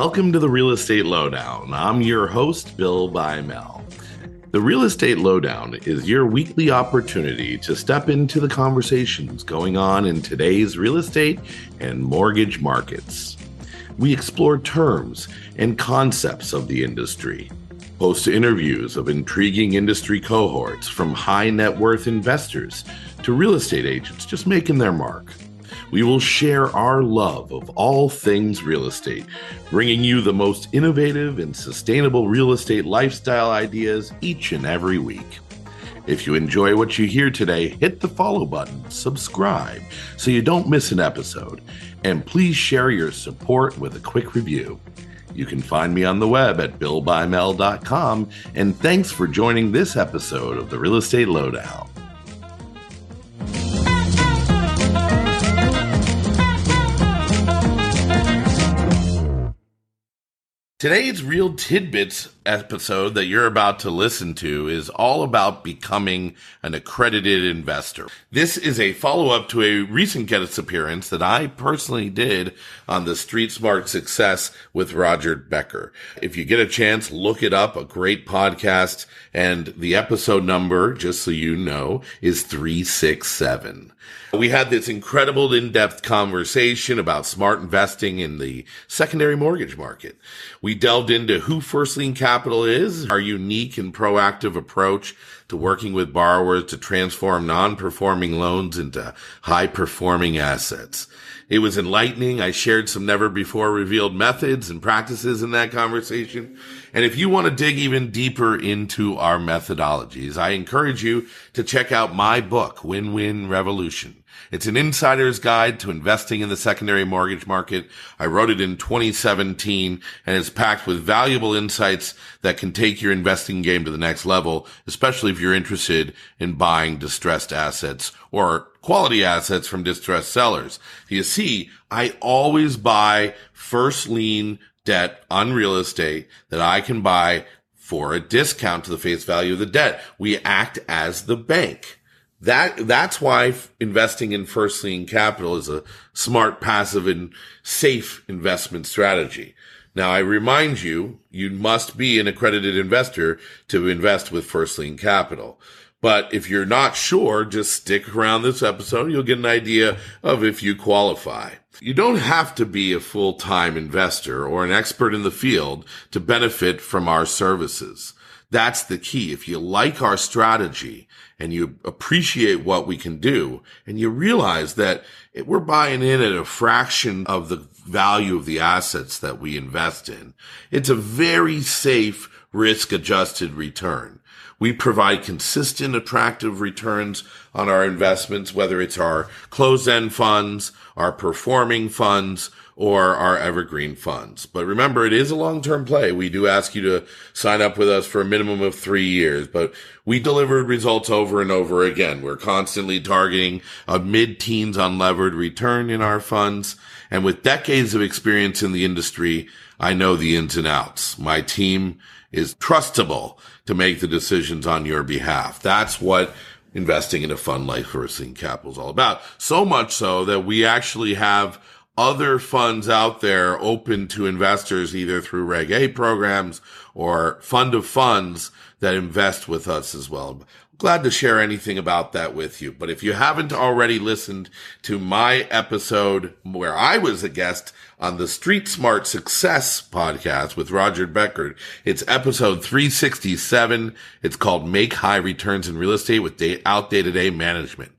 Welcome to the Real Estate Lowdown. I'm your host, Bill Bymel. The Real Estate Lowdown is your weekly opportunity to step into the conversations going on in today's real estate and mortgage markets. We explore terms and concepts of the industry, host interviews of intriguing industry cohorts from high net worth investors to real estate agents just making their mark we will share our love of all things real estate, bringing you the most innovative and sustainable real estate lifestyle ideas each and every week. If you enjoy what you hear today, hit the follow button, subscribe so you don't miss an episode, and please share your support with a quick review. You can find me on the web at billbymel.com, and thanks for joining this episode of the Real Estate Lowdown. Today's Real Tidbits episode that you're about to listen to is all about becoming an accredited investor. This is a follow up to a recent guest appearance that I personally did on the Street Smart Success with Roger Becker. If you get a chance, look it up, a great podcast. And the episode number, just so you know, is 367. We had this incredible in-depth conversation about smart investing in the secondary mortgage market. We delved into who First Lien Capital is, our unique and proactive approach to working with borrowers to transform non-performing loans into high-performing assets. It was enlightening. I shared some never before revealed methods and practices in that conversation. And if you want to dig even deeper into our methodologies, I encourage you to check out my book, Win-Win Revolution. It's an insider's guide to investing in the secondary mortgage market. I wrote it in 2017 and it's packed with valuable insights that can take your investing game to the next level, especially if you're interested in buying distressed assets or quality assets from distressed sellers. You see, I always buy first lien debt on real estate that I can buy for a discount to the face value of the debt. We act as the bank. That, that's why investing in first lien capital is a smart, passive, and safe investment strategy. Now, I remind you, you must be an accredited investor to invest with first lien capital. But if you're not sure, just stick around this episode. You'll get an idea of if you qualify. You don't have to be a full-time investor or an expert in the field to benefit from our services. That's the key. If you like our strategy and you appreciate what we can do and you realize that we're buying in at a fraction of the value of the assets that we invest in, it's a very safe risk adjusted return. We provide consistent, attractive returns on our investments, whether it's our closed end funds, our performing funds, or our evergreen funds. But remember, it is a long-term play. We do ask you to sign up with us for a minimum of three years, but we delivered results over and over again. We're constantly targeting a mid-teens unlevered return in our funds. And with decades of experience in the industry, I know the ins and outs. My team is trustable to make the decisions on your behalf. That's what investing in a fund like Lien Capital is all about. So much so that we actually have other funds out there open to investors either through Reg A programs or fund of funds that invest with us as well. Glad to share anything about that with you. But if you haven't already listened to my episode where I was a guest on the Street Smart Success podcast with Roger Becker, it's episode 367. It's called Make High Returns in Real Estate with Outdated A Management.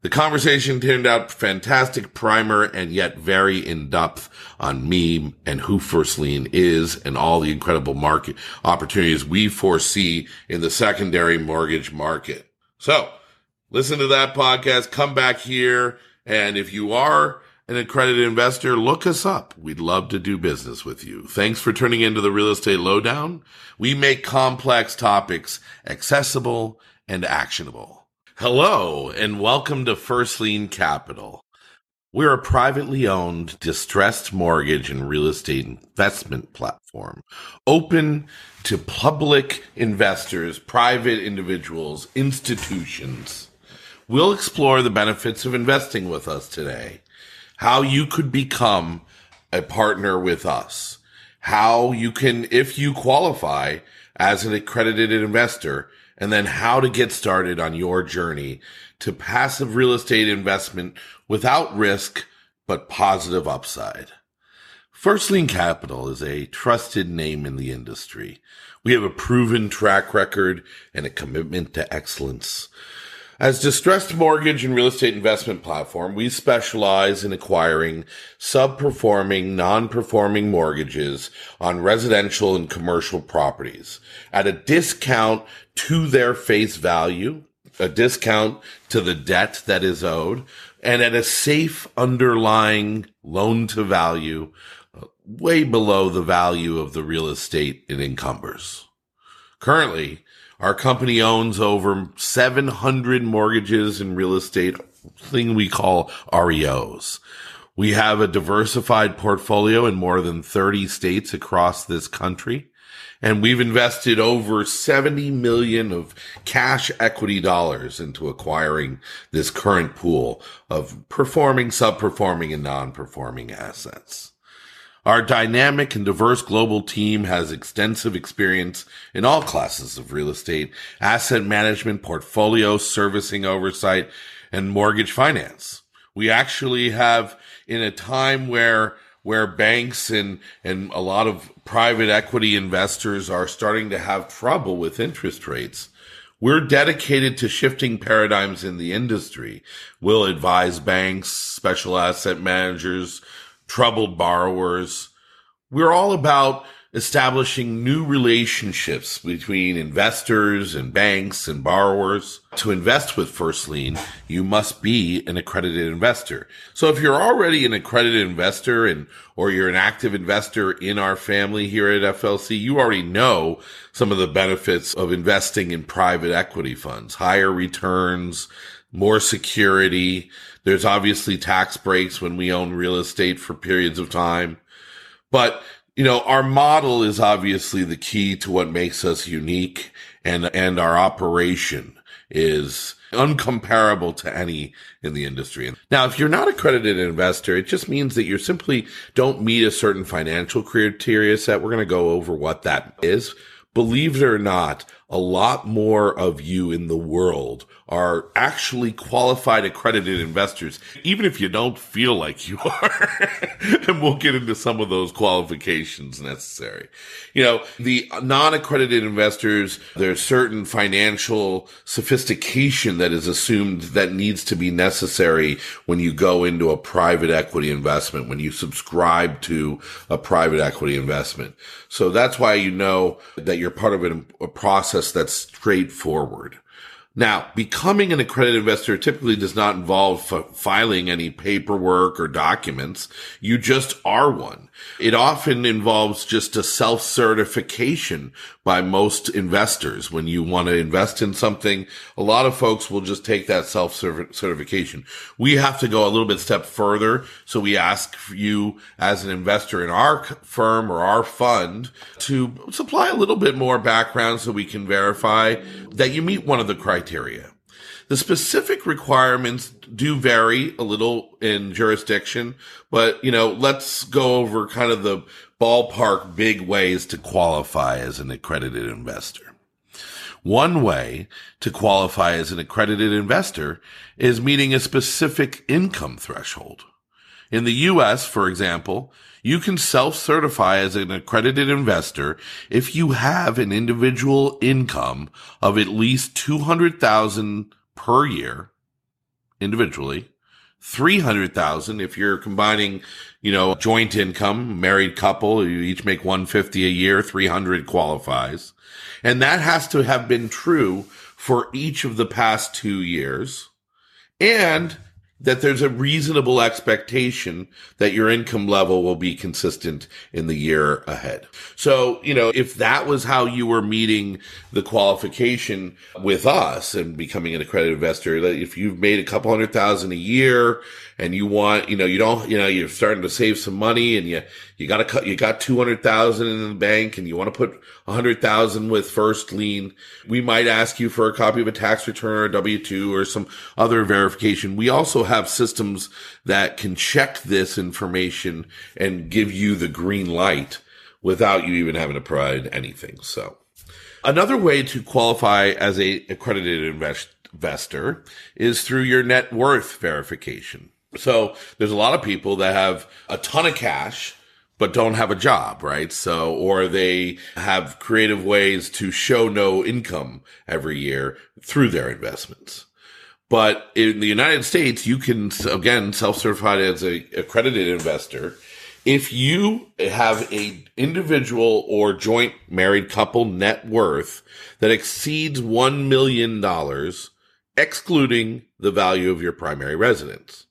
The conversation turned out fantastic primer and yet very in depth on me and who First Lien is and all the incredible market opportunities we foresee in the secondary mortgage market. So listen to that podcast, come back here. And if you are an accredited investor, look us up. We'd love to do business with you. Thanks for turning into the real estate lowdown. We make complex topics accessible and actionable. Hello, and welcome to First Lien Capital. We're a privately owned distressed mortgage and real estate investment platform open to public investors, private individuals, institutions. We'll explore the benefits of investing with us today, how you could become a partner with us, how you can, if you qualify as an accredited investor, and then how to get started on your journey to passive real estate investment without risk, but positive upside. First Capital is a trusted name in the industry. We have a proven track record and a commitment to excellence. As distressed mortgage and real estate investment platform, we specialize in acquiring sub-performing, non-performing mortgages on residential and commercial properties at a discount to their face value, a discount to the debt that is owed, and at a safe underlying loan to value uh, way below the value of the real estate it encumbers. Currently, our company owns over 700 mortgages and real estate, thing we call REOs. We have a diversified portfolio in more than 30 states across this country. And we've invested over 70 million of cash equity dollars into acquiring this current pool of performing, sub-performing and non-performing assets. Our dynamic and diverse global team has extensive experience in all classes of real estate, asset management, portfolio servicing oversight, and mortgage finance. We actually have in a time where where banks and and a lot of private equity investors are starting to have trouble with interest rates. We're dedicated to shifting paradigms in the industry. We'll advise banks, special asset managers, troubled borrowers. We're all about establishing new relationships between investors and banks and borrowers. To invest with First Lien, you must be an accredited investor. So if you're already an accredited investor and or you're an active investor in our family here at FLC, you already know some of the benefits of investing in private equity funds, higher returns, more security. There's obviously tax breaks when we own real estate for periods of time. But, you know, our model is obviously the key to what makes us unique and, and our operation is uncomparable to any in the industry. Now, if you're not a accredited investor, it just means that you simply don't meet a certain financial criteria set. We're going to go over what that is. Believe it or not, a lot more of you in the world are actually qualified accredited investors, even if you don't feel like you are. and we'll get into some of those qualifications necessary. You know, the non-accredited investors, there's certain financial sophistication that is assumed that needs to be necessary when you go into a private equity investment, when you subscribe to a private equity investment. So that's why you know that you're part of a process that's straightforward. Now, becoming an accredited investor typically does not involve f- filing any paperwork or documents. You just are one. It often involves just a self-certification by most investors. When you want to invest in something, a lot of folks will just take that self-certification. We have to go a little bit step further. So we ask you as an investor in our firm or our fund to supply a little bit more background so we can verify that you meet one of the criteria. The specific requirements do vary a little in jurisdiction, but you know, let's go over kind of the ballpark big ways to qualify as an accredited investor. One way to qualify as an accredited investor is meeting a specific income threshold. In the U.S., for example, you can self-certify as an accredited investor if you have an individual income of at least 200,000 per year individually. 300,000 if you're combining, you know, joint income, married couple, you each make 150 a year, 300 qualifies. And that has to have been true for each of the past 2 years. And that there's a reasonable expectation that your income level will be consistent in the year ahead. So, you know, if that was how you were meeting the qualification with us and becoming an accredited investor, that if you've made a couple hundred thousand a year and you want, you know, you don't, you know, you're starting to save some money and you, you got to cut, you got 200,000 in the bank and you want to put 100,000 with first lien. We might ask you for a copy of a tax return or W-2 or some other verification. We also have systems that can check this information and give you the green light without you even having to provide anything. So another way to qualify as a accredited invest- investor is through your net worth verification. So there's a lot of people that have a ton of cash but don't have a job, right? So, or they have creative ways to show no income every year through their investments. But in the United States, you can, again, self-certified as a accredited investor. If you have a individual or joint married couple net worth that exceeds $1 million, excluding the value of your primary residence.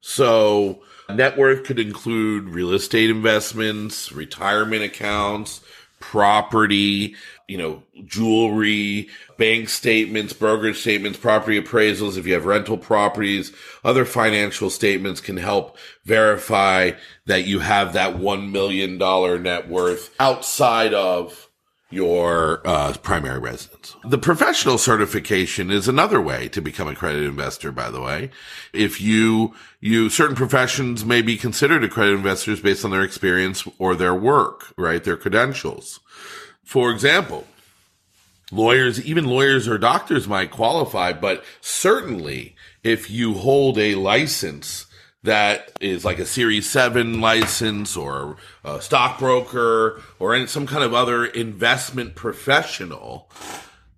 So net worth could include real estate investments, retirement accounts, property, you know, jewelry, bank statements, brokerage statements, property appraisals. If you have rental properties, other financial statements can help verify that you have that $1 million net worth outside of your uh, primary residence. The professional certification is another way to become a accredited investor, by the way. If you, you, certain professions may be considered accredited investors based on their experience or their work, right? Their credentials. For example, lawyers, even lawyers or doctors might qualify, but certainly if you hold a license that is like a Series 7 license or a stockbroker or any, some kind of other investment professional,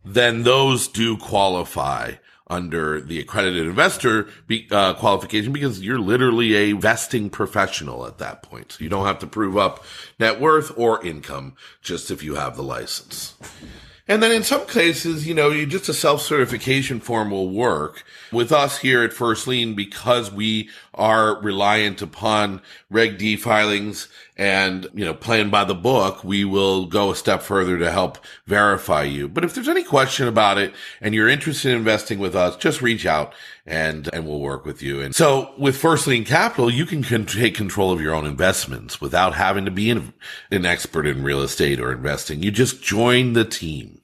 then those do qualify under the accredited investor be, uh, qualification because you're literally a vesting professional at that point. So you don't have to prove up net worth or income just if you have the license. And then in some cases, you know, you just a self certification form will work with us here at First Lien because we are reliant upon Reg D filings and, you know, playing by the book. We will go a step further to help verify you. But if there's any question about it and you're interested in investing with us, just reach out and, and we'll work with you. And so with First Lien Capital, you can con- take control of your own investments without having to be an expert in real estate or investing. You just join the team.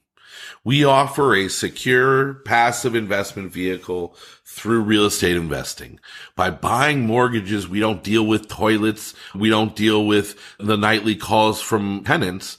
We offer a secure passive investment vehicle through real estate investing. By buying mortgages, we don't deal with toilets. We don't deal with the nightly calls from tenants.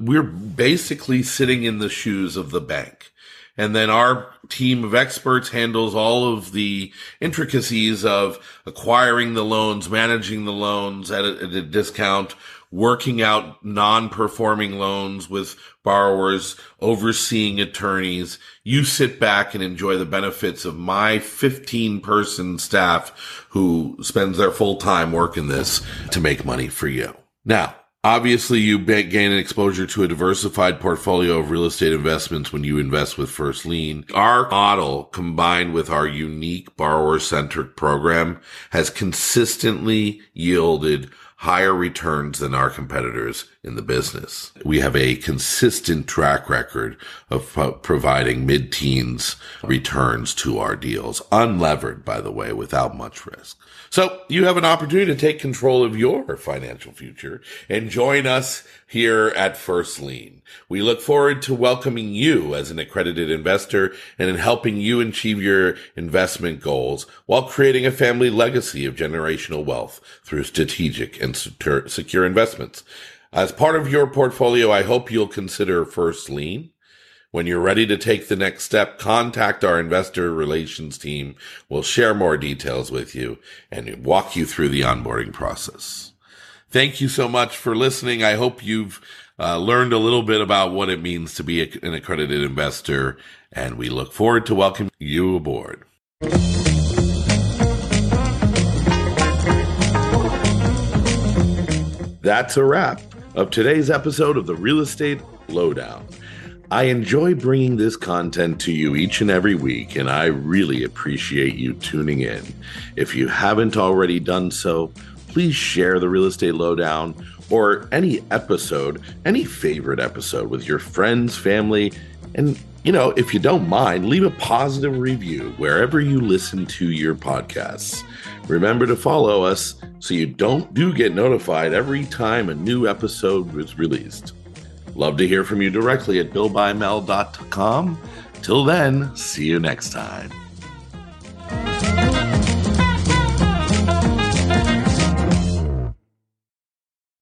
We're basically sitting in the shoes of the bank. And then our team of experts handles all of the intricacies of acquiring the loans, managing the loans at a, at a discount, working out non-performing loans with borrowers, overseeing attorneys. You sit back and enjoy the benefits of my 15 person staff who spends their full time working this to make money for you. Now, Obviously, you gain an exposure to a diversified portfolio of real estate investments when you invest with First Lien. Our model, combined with our unique borrower centric program, has consistently yielded higher returns than our competitors in the business. We have a consistent track record of pro- providing mid-teens returns to our deals, unlevered, by the way, without much risk. So you have an opportunity to take control of your financial future and join us here at First Lien. We look forward to welcoming you as an accredited investor and in helping you achieve your investment goals while creating a family legacy of generational wealth through strategic and secure investments. As part of your portfolio, I hope you'll consider First Lien when you're ready to take the next step, contact our investor relations team. We'll share more details with you and walk you through the onboarding process. Thank you so much for listening. I hope you've uh, learned a little bit about what it means to be a, an accredited investor, and we look forward to welcoming you aboard. That's a wrap of today's episode of the Real Estate Lowdown. I enjoy bringing this content to you each and every week, and I really appreciate you tuning in. If you haven't already done so, please share the Real Estate Lowdown or any episode, any favorite episode with your friends, family, and you know, if you don't mind, leave a positive review wherever you listen to your podcasts. Remember to follow us so you don't do get notified every time a new episode is released. Love to hear from you directly at billbymel.com. Till then, see you next time.